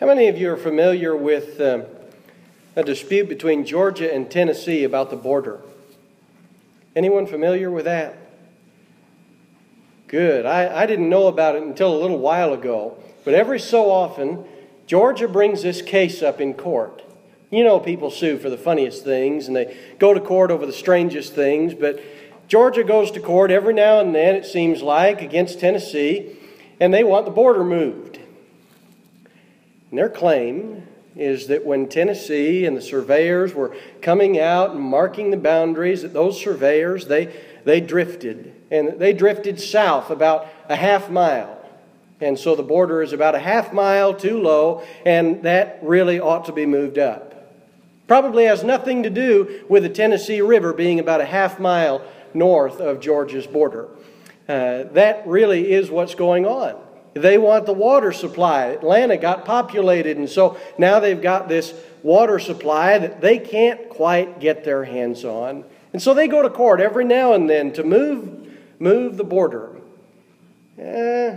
How many of you are familiar with um, a dispute between Georgia and Tennessee about the border? Anyone familiar with that? Good. I, I didn't know about it until a little while ago. But every so often, Georgia brings this case up in court. You know, people sue for the funniest things and they go to court over the strangest things, but Georgia goes to court every now and then, it seems like, against Tennessee, and they want the border moved. And their claim is that when Tennessee and the surveyors were coming out and marking the boundaries, that those surveyors, they, they drifted. And they drifted south about a half mile. And so the border is about a half mile too low, and that really ought to be moved up. Probably has nothing to do with the Tennessee River being about a half mile north of Georgia's border. Uh, that really is what's going on. They want the water supply. Atlanta got populated, and so now they've got this water supply that they can't quite get their hands on. And so they go to court every now and then to move, move the border. Eh,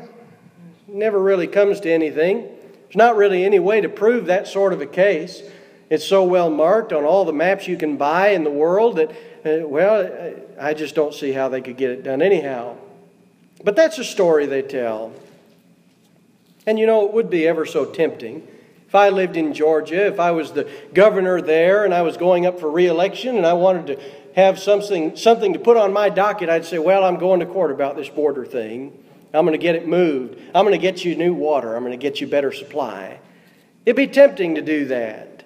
never really comes to anything. There's not really any way to prove that sort of a case. It's so well marked on all the maps you can buy in the world that, uh, well, I just don't see how they could get it done anyhow. But that's a story they tell. And you know, it would be ever so tempting. If I lived in Georgia, if I was the governor there and I was going up for reelection and I wanted to have something, something to put on my docket, I'd say, Well, I'm going to court about this border thing. I'm going to get it moved. I'm going to get you new water. I'm going to get you better supply. It'd be tempting to do that.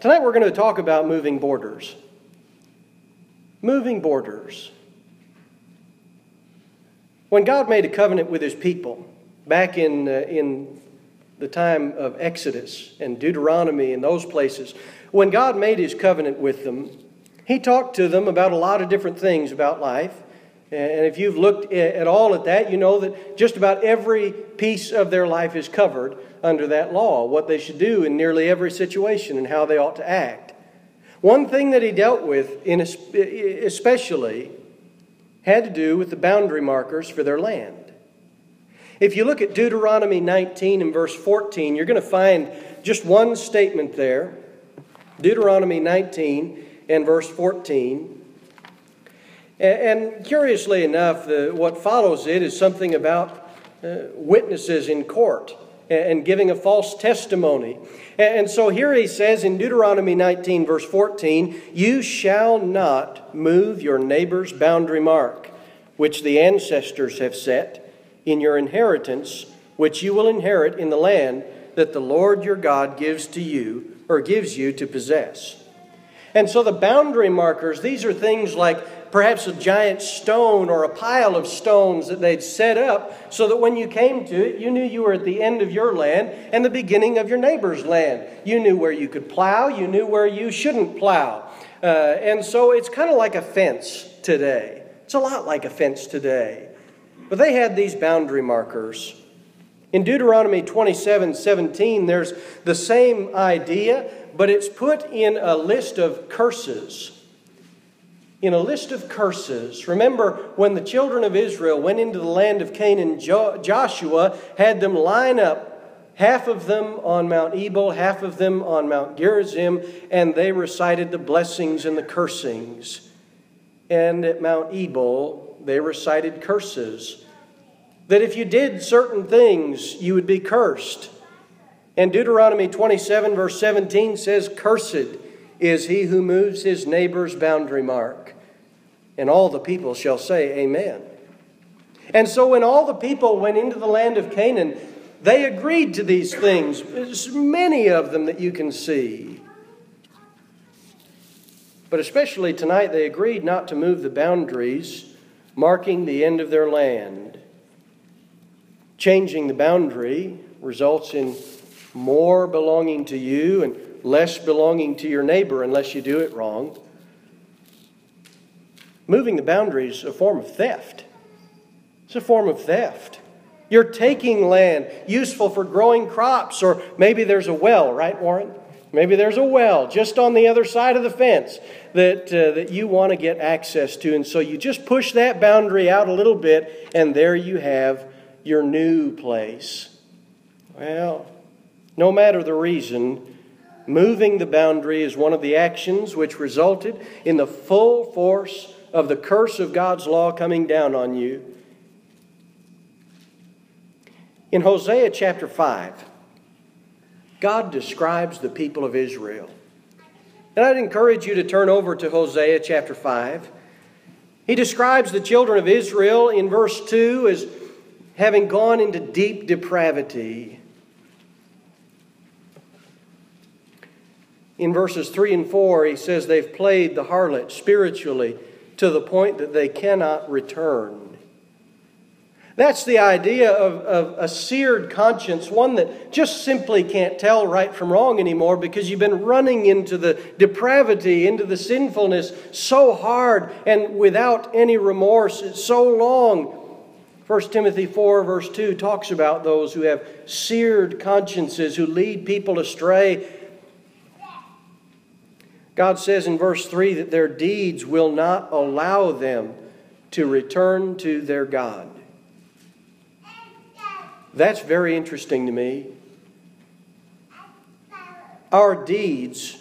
Tonight we're going to talk about moving borders. Moving borders. When God made a covenant with his people back in, uh, in the time of Exodus and Deuteronomy and those places, when God made his covenant with them, he talked to them about a lot of different things about life. And if you've looked at all at that, you know that just about every piece of their life is covered under that law, what they should do in nearly every situation and how they ought to act. One thing that he dealt with, in especially, had to do with the boundary markers for their land. If you look at Deuteronomy 19 and verse 14, you're going to find just one statement there. Deuteronomy 19 and verse 14. And curiously enough, the, what follows it is something about uh, witnesses in court and giving a false testimony. And so here he says in Deuteronomy 19, verse 14, You shall not move your neighbor's boundary mark, which the ancestors have set, in your inheritance, which you will inherit in the land that the Lord your God gives to you, or gives you to possess. And so the boundary markers, these are things like perhaps a giant stone or a pile of stones that they'd set up so that when you came to it, you knew you were at the end of your land and the beginning of your neighbor's land. You knew where you could plow, you knew where you shouldn't plow. Uh, and so it's kind of like a fence today. It's a lot like a fence today. But they had these boundary markers. In Deuteronomy 27 17, there's the same idea, but it's put in a list of curses in a list of curses. Remember when the children of Israel went into the land of Canaan, Joshua had them line up, half of them on Mount Ebal, half of them on Mount Gerizim, and they recited the blessings and the cursings. And at Mount Ebal, they recited curses. That if you did certain things, you would be cursed. And Deuteronomy 27, verse 17 says, Cursed is he who moves his neighbor's boundary mark. And all the people shall say, Amen. And so when all the people went into the land of Canaan, they agreed to these things. There's many of them that you can see. But especially tonight, they agreed not to move the boundaries, marking the end of their land. Changing the boundary results in more belonging to you and less belonging to your neighbor unless you do it wrong. Moving the boundaries is a form of theft. It's a form of theft. You're taking land useful for growing crops, or maybe there's a well, right, Warren? Maybe there's a well just on the other side of the fence that, uh, that you want to get access to. And so you just push that boundary out a little bit, and there you have your new place. Well, no matter the reason, moving the boundary is one of the actions which resulted in the full force of the curse of God's law coming down on you. In Hosea chapter 5, God describes the people of Israel. And I'd encourage you to turn over to Hosea chapter 5. He describes the children of Israel in verse 2 as having gone into deep depravity. In verses 3 and 4, he says they've played the harlot spiritually to the point that they cannot return. That's the idea of, of, a seared conscience, one that just simply can't tell right from wrong anymore because you've been running into the depravity, into the sinfulness so hard and without any remorse so long. 1 Timothy 4, verse 2, talks about those who have seared consciences, who lead people astray. God says in verse 3 that their deeds will not allow them to return to their God. That's very interesting to me. Our deeds,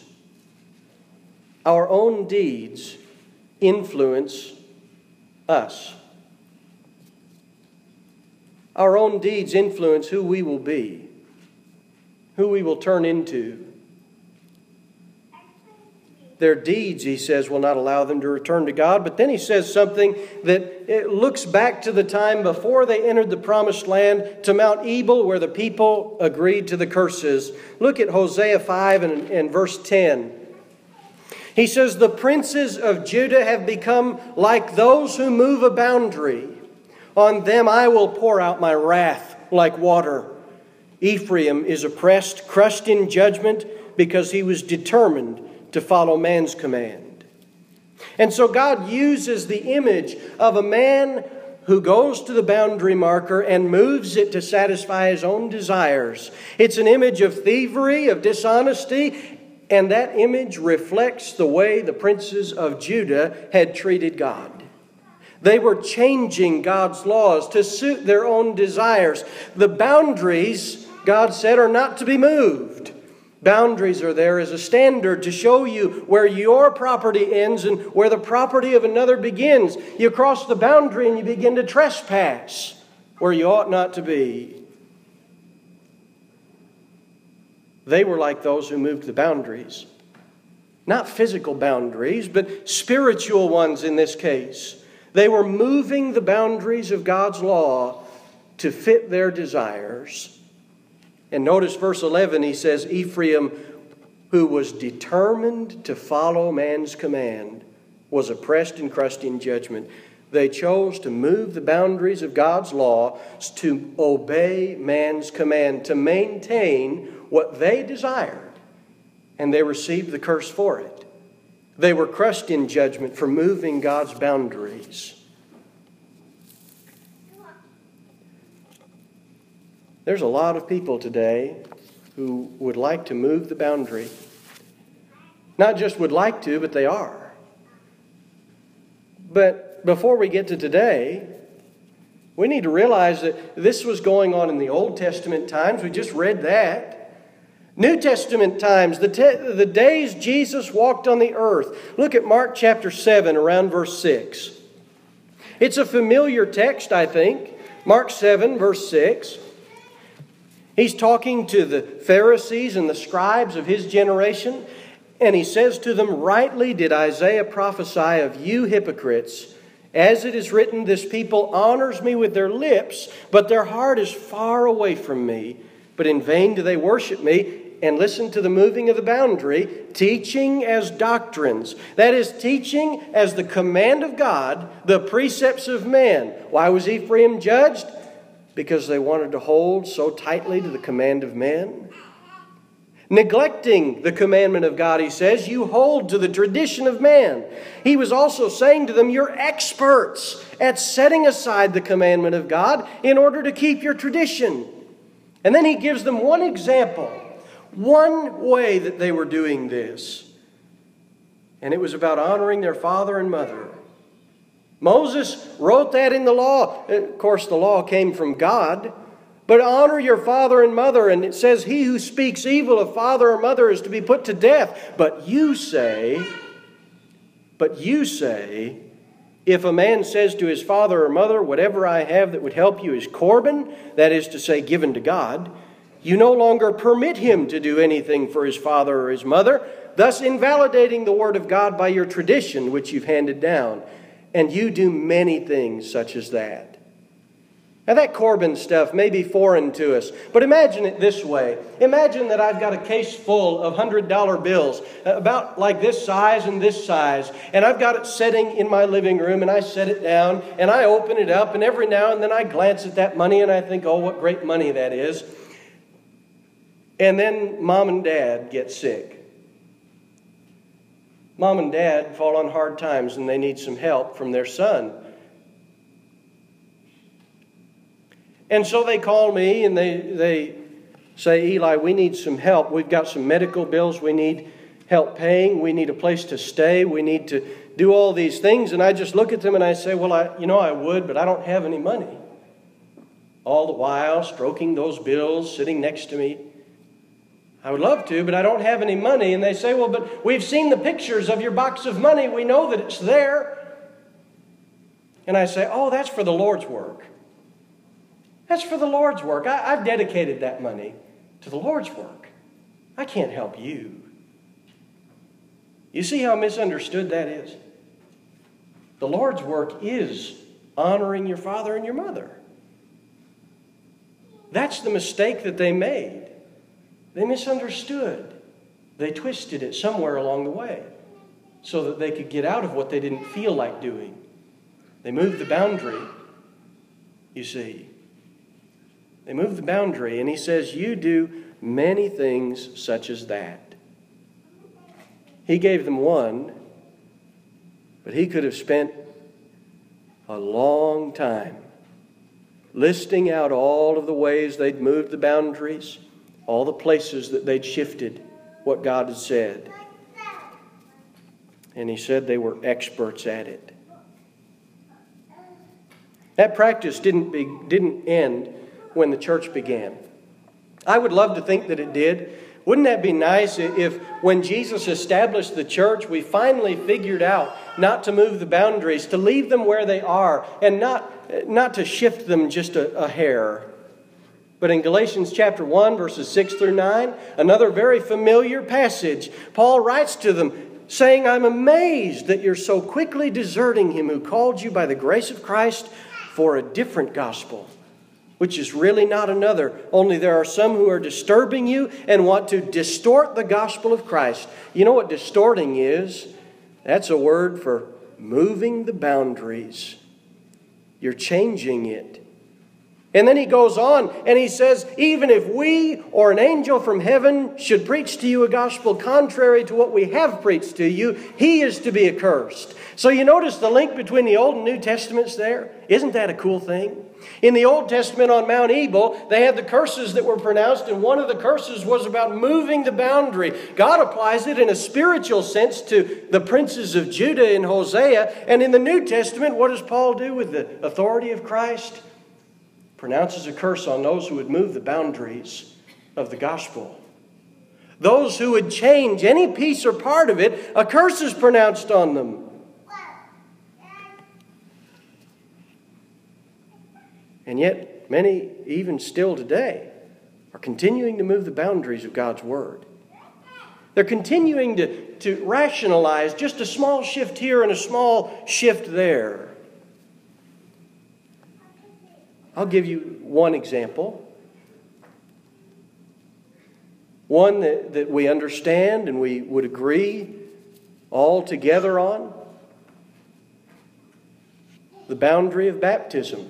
our own deeds, influence us. Our own deeds influence who we will be, who we will turn into. Their deeds, he says, will not allow them to return to God. But then he says something that looks back to the time before they entered the promised land, to Mount Ebal, where the people agreed to the curses. Look at Hosea 5 and, and verse 10. He says, The princes of Judah have become like those who move a boundary. On them I will pour out my wrath like water. Ephraim is oppressed, crushed in judgment, because he was determined to follow man's command. And so God uses the image of a man who goes to the boundary marker and moves it to satisfy his own desires. It's an image of thievery, of dishonesty, and that image reflects the way the princes of Judah had treated God. They were changing God's laws to suit their own desires. The boundaries, God said, are not to be moved. Boundaries are there as a standard to show you where your property ends and where the property of another begins. You cross the boundary and you begin to trespass where you ought not to be. They were like those who moved the boundaries. Not physical boundaries, but spiritual ones in this case. They were moving the boundaries of God's law to fit their desires. And notice verse 11, he says, Ephraim, who was determined to follow man's command, was oppressed and crushed in judgment. They chose to move the boundaries of God's law to obey man's command, to maintain what they desired, and they received the curse for it. They were crushed in judgment for moving God's boundaries. There's a lot of people today who would like to move the boundary. Not just would like to, but they are. But before we get to today, we need to realize that this was going on in the Old Testament times. We just read that. New Testament times, the, te- the days Jesus walked on the earth. Look at Mark chapter 7, around verse 6. It's a familiar text, I think. Mark 7, verse 6. He's talking to the Pharisees and the scribes of his generation, and he says to them, Rightly did Isaiah prophesy of you hypocrites. As it is written, This people honors me with their lips, but their heart is far away from me. But in vain do they worship me and listen to the moving of the boundary, teaching as doctrines. That is, teaching as the command of God, the precepts of man. Why was Ephraim judged? Because they wanted to hold so tightly to the command of men. Neglecting the commandment of God, he says, you hold to the tradition of man. He was also saying to them, You're experts at setting aside the commandment of God in order to keep your tradition. And then he gives them one example, one way that they were doing this. And it was about honoring their father and mother. Moses wrote that in the law. Of course, the law came from God, But honor your father and mother. And it says, He who speaks evil of father or mother is to be put to death. But you say, but you say, if a man says to his father or mother, Whatever I have that would help you is Corban, that is to say, given to God, you no longer permit him to do anything for his father or his mother, thus invalidating the word of God by your tradition which you've handed down. And you do many things such as that. Now, that Corban stuff may be foreign to us, but imagine it this way. Imagine that I've got a case full of $100 bills, uh, about like this size and this size, and I've got it sitting in my living room, and I set it down, and I open it up, and every now and then I glance at that money, and I think, oh, what great money that is. And then mom and dad get sick. Mom and dad fall on hard times, and they need some help from their son. And so they call me and they, they say, Eli, we need some help. We've got some medical bills we need help paying. We need a place to stay. We need to do all these things. And I just look at them and I say, Well, I, you know, I would, but I don't have any money. All the while, stroking those bills, sitting next to me. I would love to, but I don't have any money. And they say, Well, but we've seen the pictures of your box of money. We know that it's there. And I say, Oh, that's for the Lord's work. That's for the Lord's work. I, have dedicated that money to the Lord's work. I can't help you. You see how misunderstood that is? The Lord's work is honoring your father and your mother. That's the mistake that they made. They misunderstood. They twisted it somewhere along the way so that they could get out of what they didn't feel like doing. They moved the boundary, you see. They moved the boundary, and he says, You do many things such as that. He gave them one, but he could have spent a long time listing out all of the ways they'd moved the boundaries, all the places that they'd shifted what God had said. And he said they were experts at it. That practice didn't, be, didn't end when the church began. I would love to think that it did. Wouldn't that be nice if, when Jesus established the church, we finally figured out not to move the boundaries, to leave them where they are, and not, not to shift them just a, a hair? But in Galatians chapter 1, verses 6 through 9, another very familiar passage, Paul writes to them, saying, I'm amazed that you're so quickly deserting him who called you by the grace of Christ for a different gospel which is really not another. Only there are some who are disturbing you and want to distort the gospel of Christ. You know what distorting is? That's a word for moving the boundaries. You're changing it. And then he goes on and he says, Even if we or an angel from heaven should preach to you a gospel contrary to what we have preached to you, he is to be accursed. So you notice the link between the Old and New Testaments there? Isn't that a cool thing? In the Old Testament on Mount Ebal, they had the curses that were pronounced, and one of the curses was about moving the boundary. God applies it in a spiritual sense to the princes of Judah in Hosea. And in the New Testament, what does Paul do with the authority of Christ? Pronounces a curse on those who would move the boundaries of the gospel. Those who would change any piece or part of it, a curse is pronounced on them. And yet, many, even still today, are continuing to move the boundaries of God's Word. They're continuing to, to rationalize just a small shift here and a small shift there. I'll give you one example. One that, that we understand and we would agree all together on the boundary of baptism.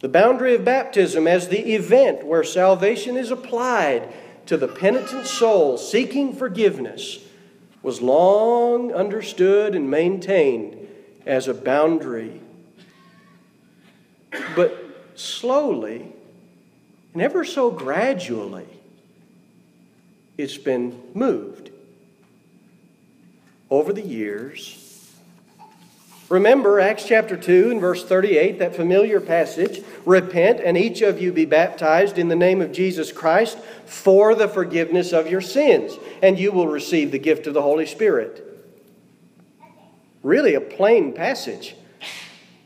The boundary of baptism as the event where salvation is applied to the penitent soul seeking forgiveness was long understood and maintained as a boundary. But slowly, and ever so gradually, it's been moved over the years Remember Acts chapter 2 and verse 38, that familiar passage Repent, and each of you be baptized in the name of Jesus Christ for the forgiveness of your sins, and you will receive the gift of the Holy Spirit. Really, a plain passage.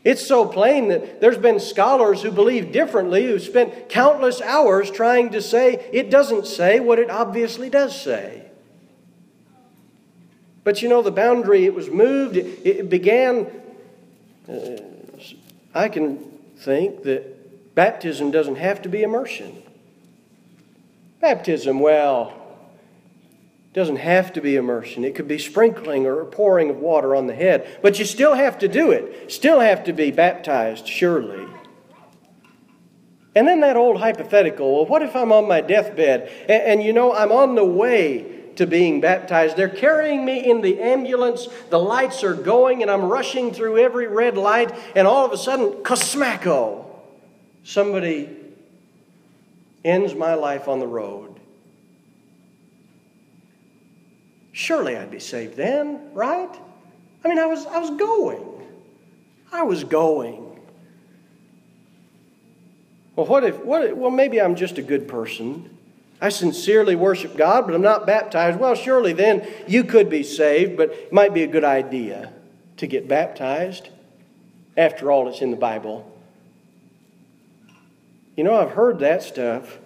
It's so plain that there's been scholars who believe differently, who spent countless hours trying to say it doesn't say what it obviously does say. But you know, the boundary, it was moved, it, it began. Uh, I can think that baptism doesn't have to be immersion. Baptism, well, doesn't have to be immersion. It could be sprinkling or pouring of water on the head. But you still have to do it. Still have to be baptized, surely. And then that old hypothetical well, what if I'm on my deathbed and, and you know I'm on the way to being baptized. They're carrying me in the ambulance. The lights are going, and I'm rushing through every red light, and all of a sudden, kasmacko, somebody ends my life on the road. Surely I'd be saved then, right? I mean, I was, I was going. I was going. Well, what if, what if, well, maybe I'm just a good person. I sincerely worship God, but I'm not baptized. Well, surely then you could be saved, but it might be a good idea to get baptized. After all, it's in the Bible. You know, I've heard that stuff.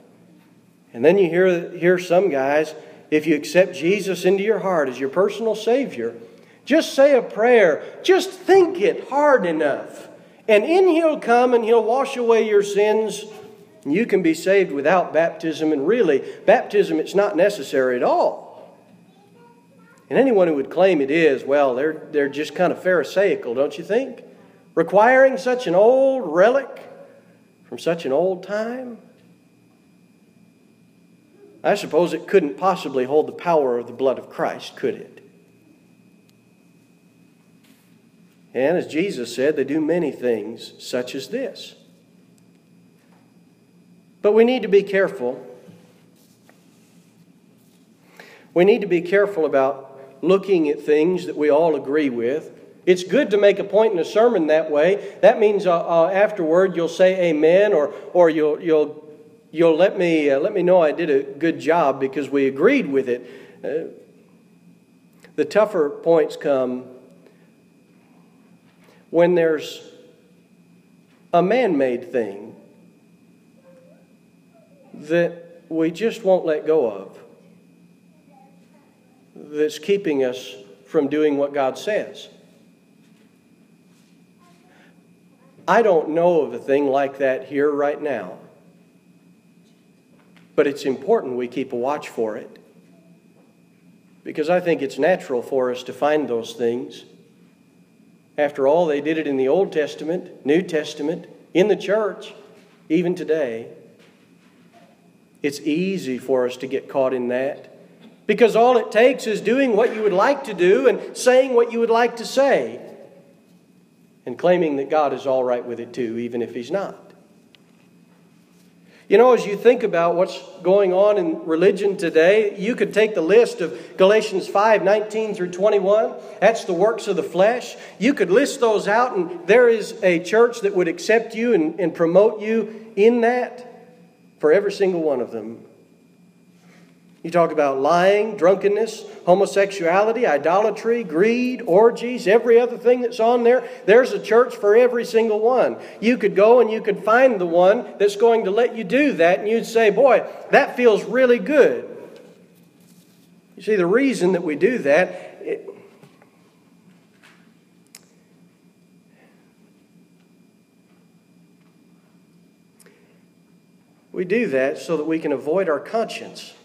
And then you hear, hear some guys, if you accept Jesus into your heart as your personal Savior, just say a prayer. Just think it hard enough. And in He'll come and He'll wash away your sins you can be saved without baptism, and really, baptism it's not necessary at all. And anyone who would claim it is, well, they're, they're just kind of Pharisaical, don't you think? Requiring such an old relic from such an old time? I suppose it couldn't possibly hold the power of the blood of Christ, could it? And as Jesus said, they do many things such as this. But we need to be careful. We need to be careful about looking at things that we all agree with. It's good to make a point in a sermon that way. That means uh, uh, afterward you'll say amen or, or you'll, you'll, you'll let, me, uh, let me know I did a good job because we agreed with it. Uh, the tougher points come when there's a man made thing that we just won't let go of that's keeping us from doing what God says. I don't know of a thing like that here right now, but it's important we keep a watch for it because I think it's natural for us to find those things. After all, they did it in the Old Testament, New Testament, in the church, even today. It's easy for us to get caught in that because all it takes is doing what you would like to do and saying what you would like to say and claiming that God is all right with it too, even if He's not. You know, as you think about what's going on in religion today, you could take the list of Galatians 5 19 through 21. That's the works of the flesh. You could list those out, and there is a church that would accept you and, and promote you in that for every single one of them. You talk about lying, drunkenness, homosexuality, idolatry, greed, orgies, every other thing that's on there. There's a church for every single one. You could go and you could find the one that's going to let you do that, and you'd say, Boy, that feels really good. You see, the reason that we do that, it, We do that so that we can avoid our conscience.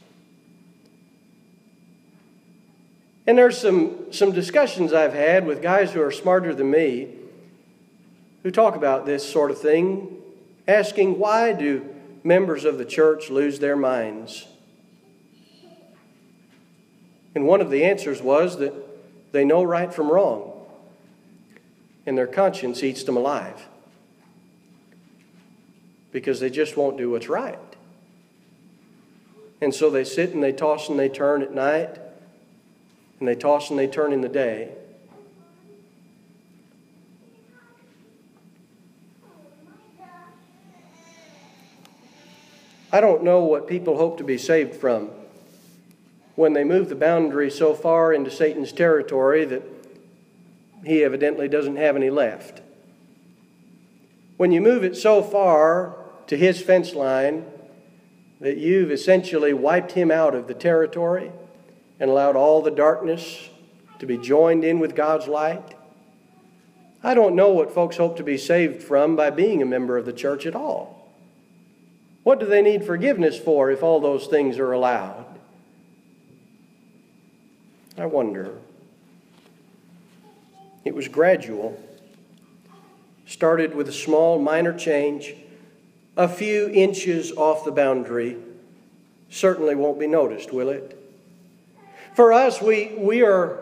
And there's some, some discussions I've had with guys who are smarter than me who talk about this sort of thing, asking why do members of the church lose their minds? And one of the answers was that they know right from wrong, and their conscience eats them alive because they just won't do what's right. And so they sit and they toss and they turn at night, and they toss and they turn in the day. I don't know what people hope to be saved from when they move the boundary so far into Satan's territory that he evidently doesn't have any left. When you move it so far to his fence line that you've essentially wiped him out of the territory, and allowed all the darkness to be joined in with God's light, I don't know what folks hope to be saved from by being a member of the church at all. What do they need forgiveness for if all those things are allowed? I wonder. It was gradual. Started with a small, minor change, a few inches off the boundary. Certainly won't be noticed, will it? For us, we, we are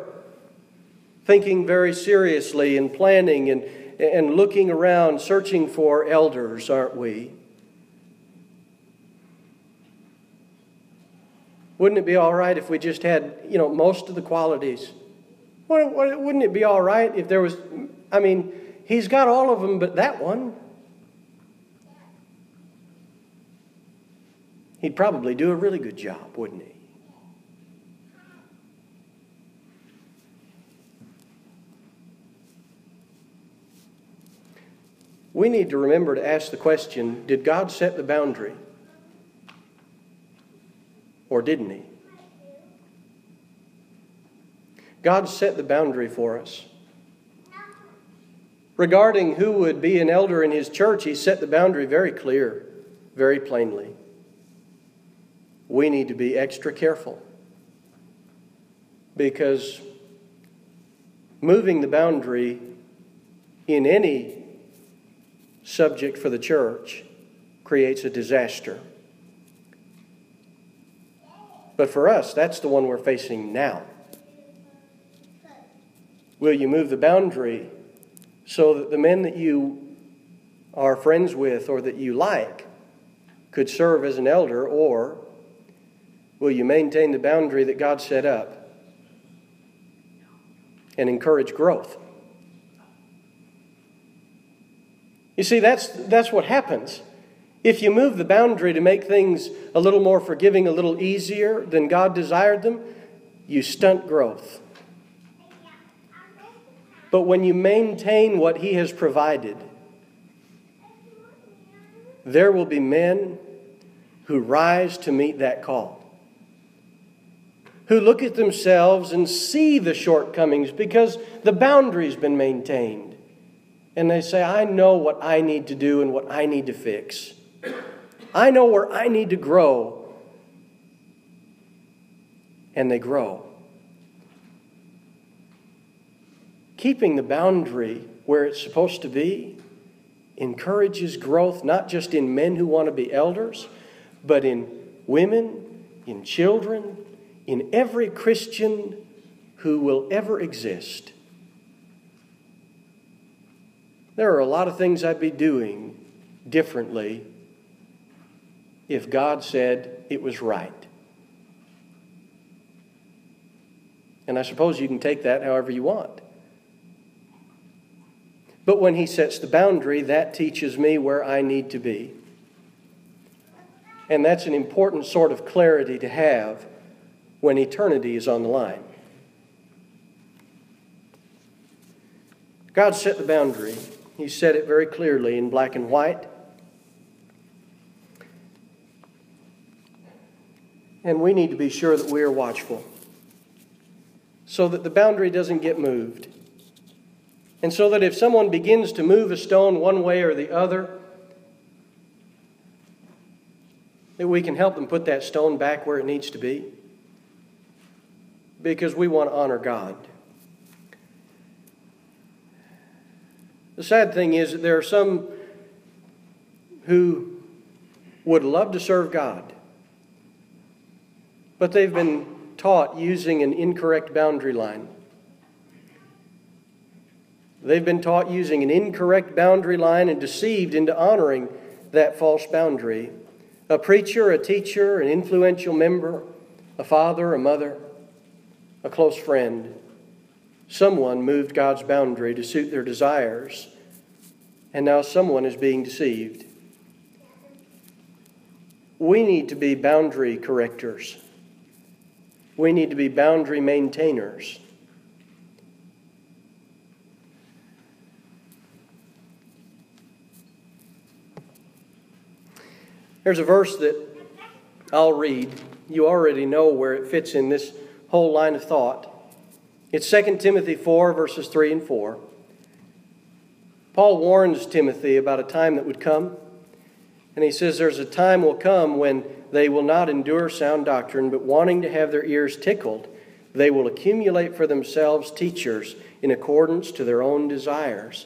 thinking very seriously and planning and, and looking around, searching for elders, aren't we? Wouldn't it be all right if we just had, you know, most of the qualities? Wouldn't it be all right if there was, I mean, he's got all of them, but that one. He'd probably do a really good job, wouldn't he? We need to remember to ask the question Did God set the boundary? Or didn't He? God set the boundary for us. Regarding who would be an elder in His church, He set the boundary very clear, very plainly. We need to be extra careful because moving the boundary in any subject for the church creates a disaster. But for us, that's the one we're facing now. Will you move the boundary so that the men that you are friends with or that you like could serve as an elder, or will you maintain the boundary that God set up and encourage growth? You see, that's, that's what happens. If you move the boundary to make things a little more forgiving, a little easier than God desired them, you stunt growth. But when you maintain what He has provided, there will be men who rise to meet that call, who look at themselves and see the shortcomings because the boundary's been maintained. And they say, I know what I need to do and what I need to fix. I know where I need to grow. And they grow. Keeping the boundary where it's supposed to be encourages growth not just in men who want to be elders, but in women, in children, in every Christian who will ever exist. There are a lot of things I'd be doing differently if God said it was right. And I suppose you can take that however you want. But when He sets the boundary, that teaches me where I need to be. And that's an important sort of clarity to have when eternity is on the line. God set the boundary. He said it very clearly in black and white. And we need to be sure that we are watchful so that the boundary doesn't get moved. And so that if someone begins to move a stone one way or the other, that we can help them put that stone back where it needs to be. Because we want to honor God. The sad thing is that there are some who would love to serve God but they've been taught using an incorrect boundary line. They've been taught using an incorrect boundary line and deceived into honoring that false boundary. A preacher, a teacher, an influential member, a father, a mother, a close friend. Someone moved God's boundary to suit their desires, and now someone is being deceived. we need to be boundary correctors. We need to be boundary maintainers. There's a verse that I'll read. You already know where it fits in this whole line of thought. It's 2 Timothy 4, verses 3 and 4. Paul warns Timothy about a time that would come. And he says, There's a time will come when they will not endure sound doctrine, but wanting to have their ears tickled, they will accumulate for themselves teachers in accordance to their own desires,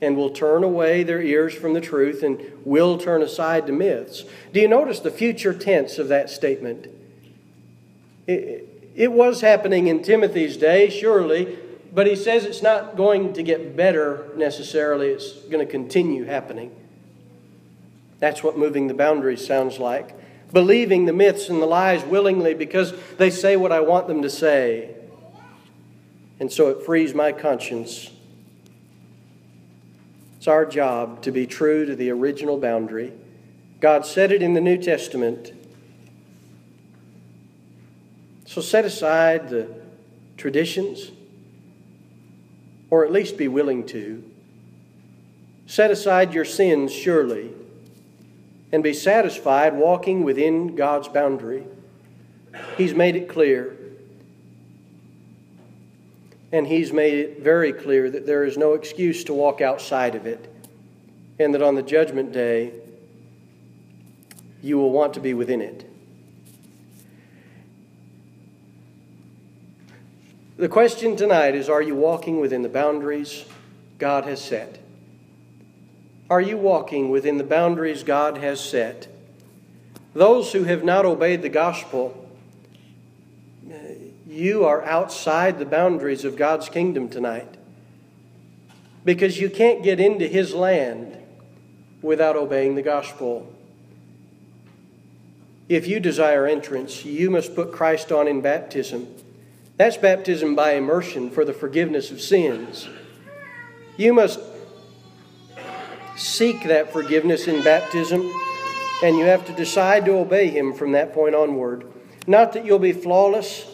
and will turn away their ears from the truth and will turn aside to myths. Do you notice the future tense of that statement? It, it was happening in Timothy's day, surely, but he says it's not going to get better necessarily, it's going to continue happening. That's what moving the boundaries sounds like. Believing the myths and the lies willingly because they say what I want them to say. And so it frees my conscience. It's our job to be true to the original boundary. God said it in the New Testament. So set aside the traditions or at least be willing to. Set aside your sins, surely, and be satisfied walking within God's boundary. He's made it clear. And He's made it very clear that there is no excuse to walk outside of it, and that on the judgment day, you will want to be within it. The question tonight is Are you walking within the boundaries God has set? Are you walking within the boundaries God has set? Those who have not obeyed the gospel, you are outside the boundaries of God's kingdom tonight. Because you can't get into His land without obeying the gospel. If you desire entrance, you must put Christ on in baptism. That's baptism by immersion for the forgiveness of sins. You must seek that forgiveness in baptism, and you have to decide to obey Him from that point onward. Not that you'll be flawless,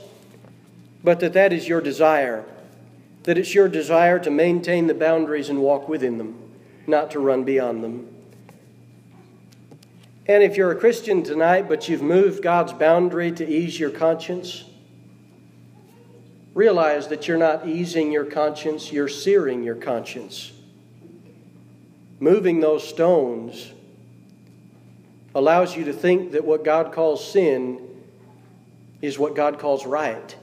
but that that is your desire. That it's your desire to maintain the boundaries and walk within them, not to run beyond them. And if you're a Christian tonight, but you've moved God's boundary to ease your conscience, realize that you're not easing your conscience, you're searing your conscience. Moving those stones allows you to think that what God calls sin is what God calls right.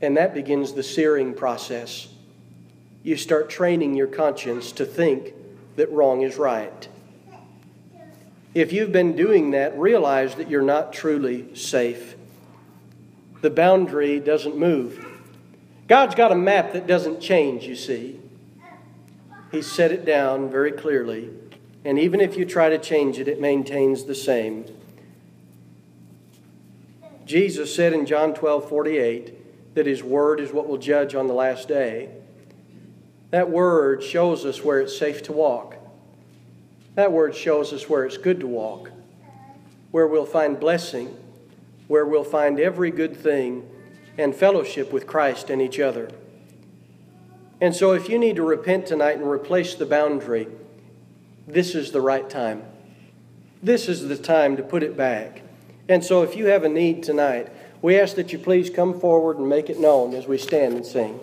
And that begins the searing process. You start training your conscience to think that wrong is right. If you've been doing that, realize that you're not truly safe the boundary doesn't move. God's got a map that doesn't change, you see. He set it down very clearly. And even if you try to change it, it maintains the same. Jesus said in John 12 48 that his word is what will judge on the last day. That word shows us where it's safe to walk. That word shows us where it's good to walk, where we'll find blessing, where we'll find every good thing and fellowship with Christ and each other. And so, if you need to repent tonight and replace the boundary, this is the right time. This is the time to put it back. And so, if you have a need tonight, we ask that you please come forward and make it known as we stand and sing.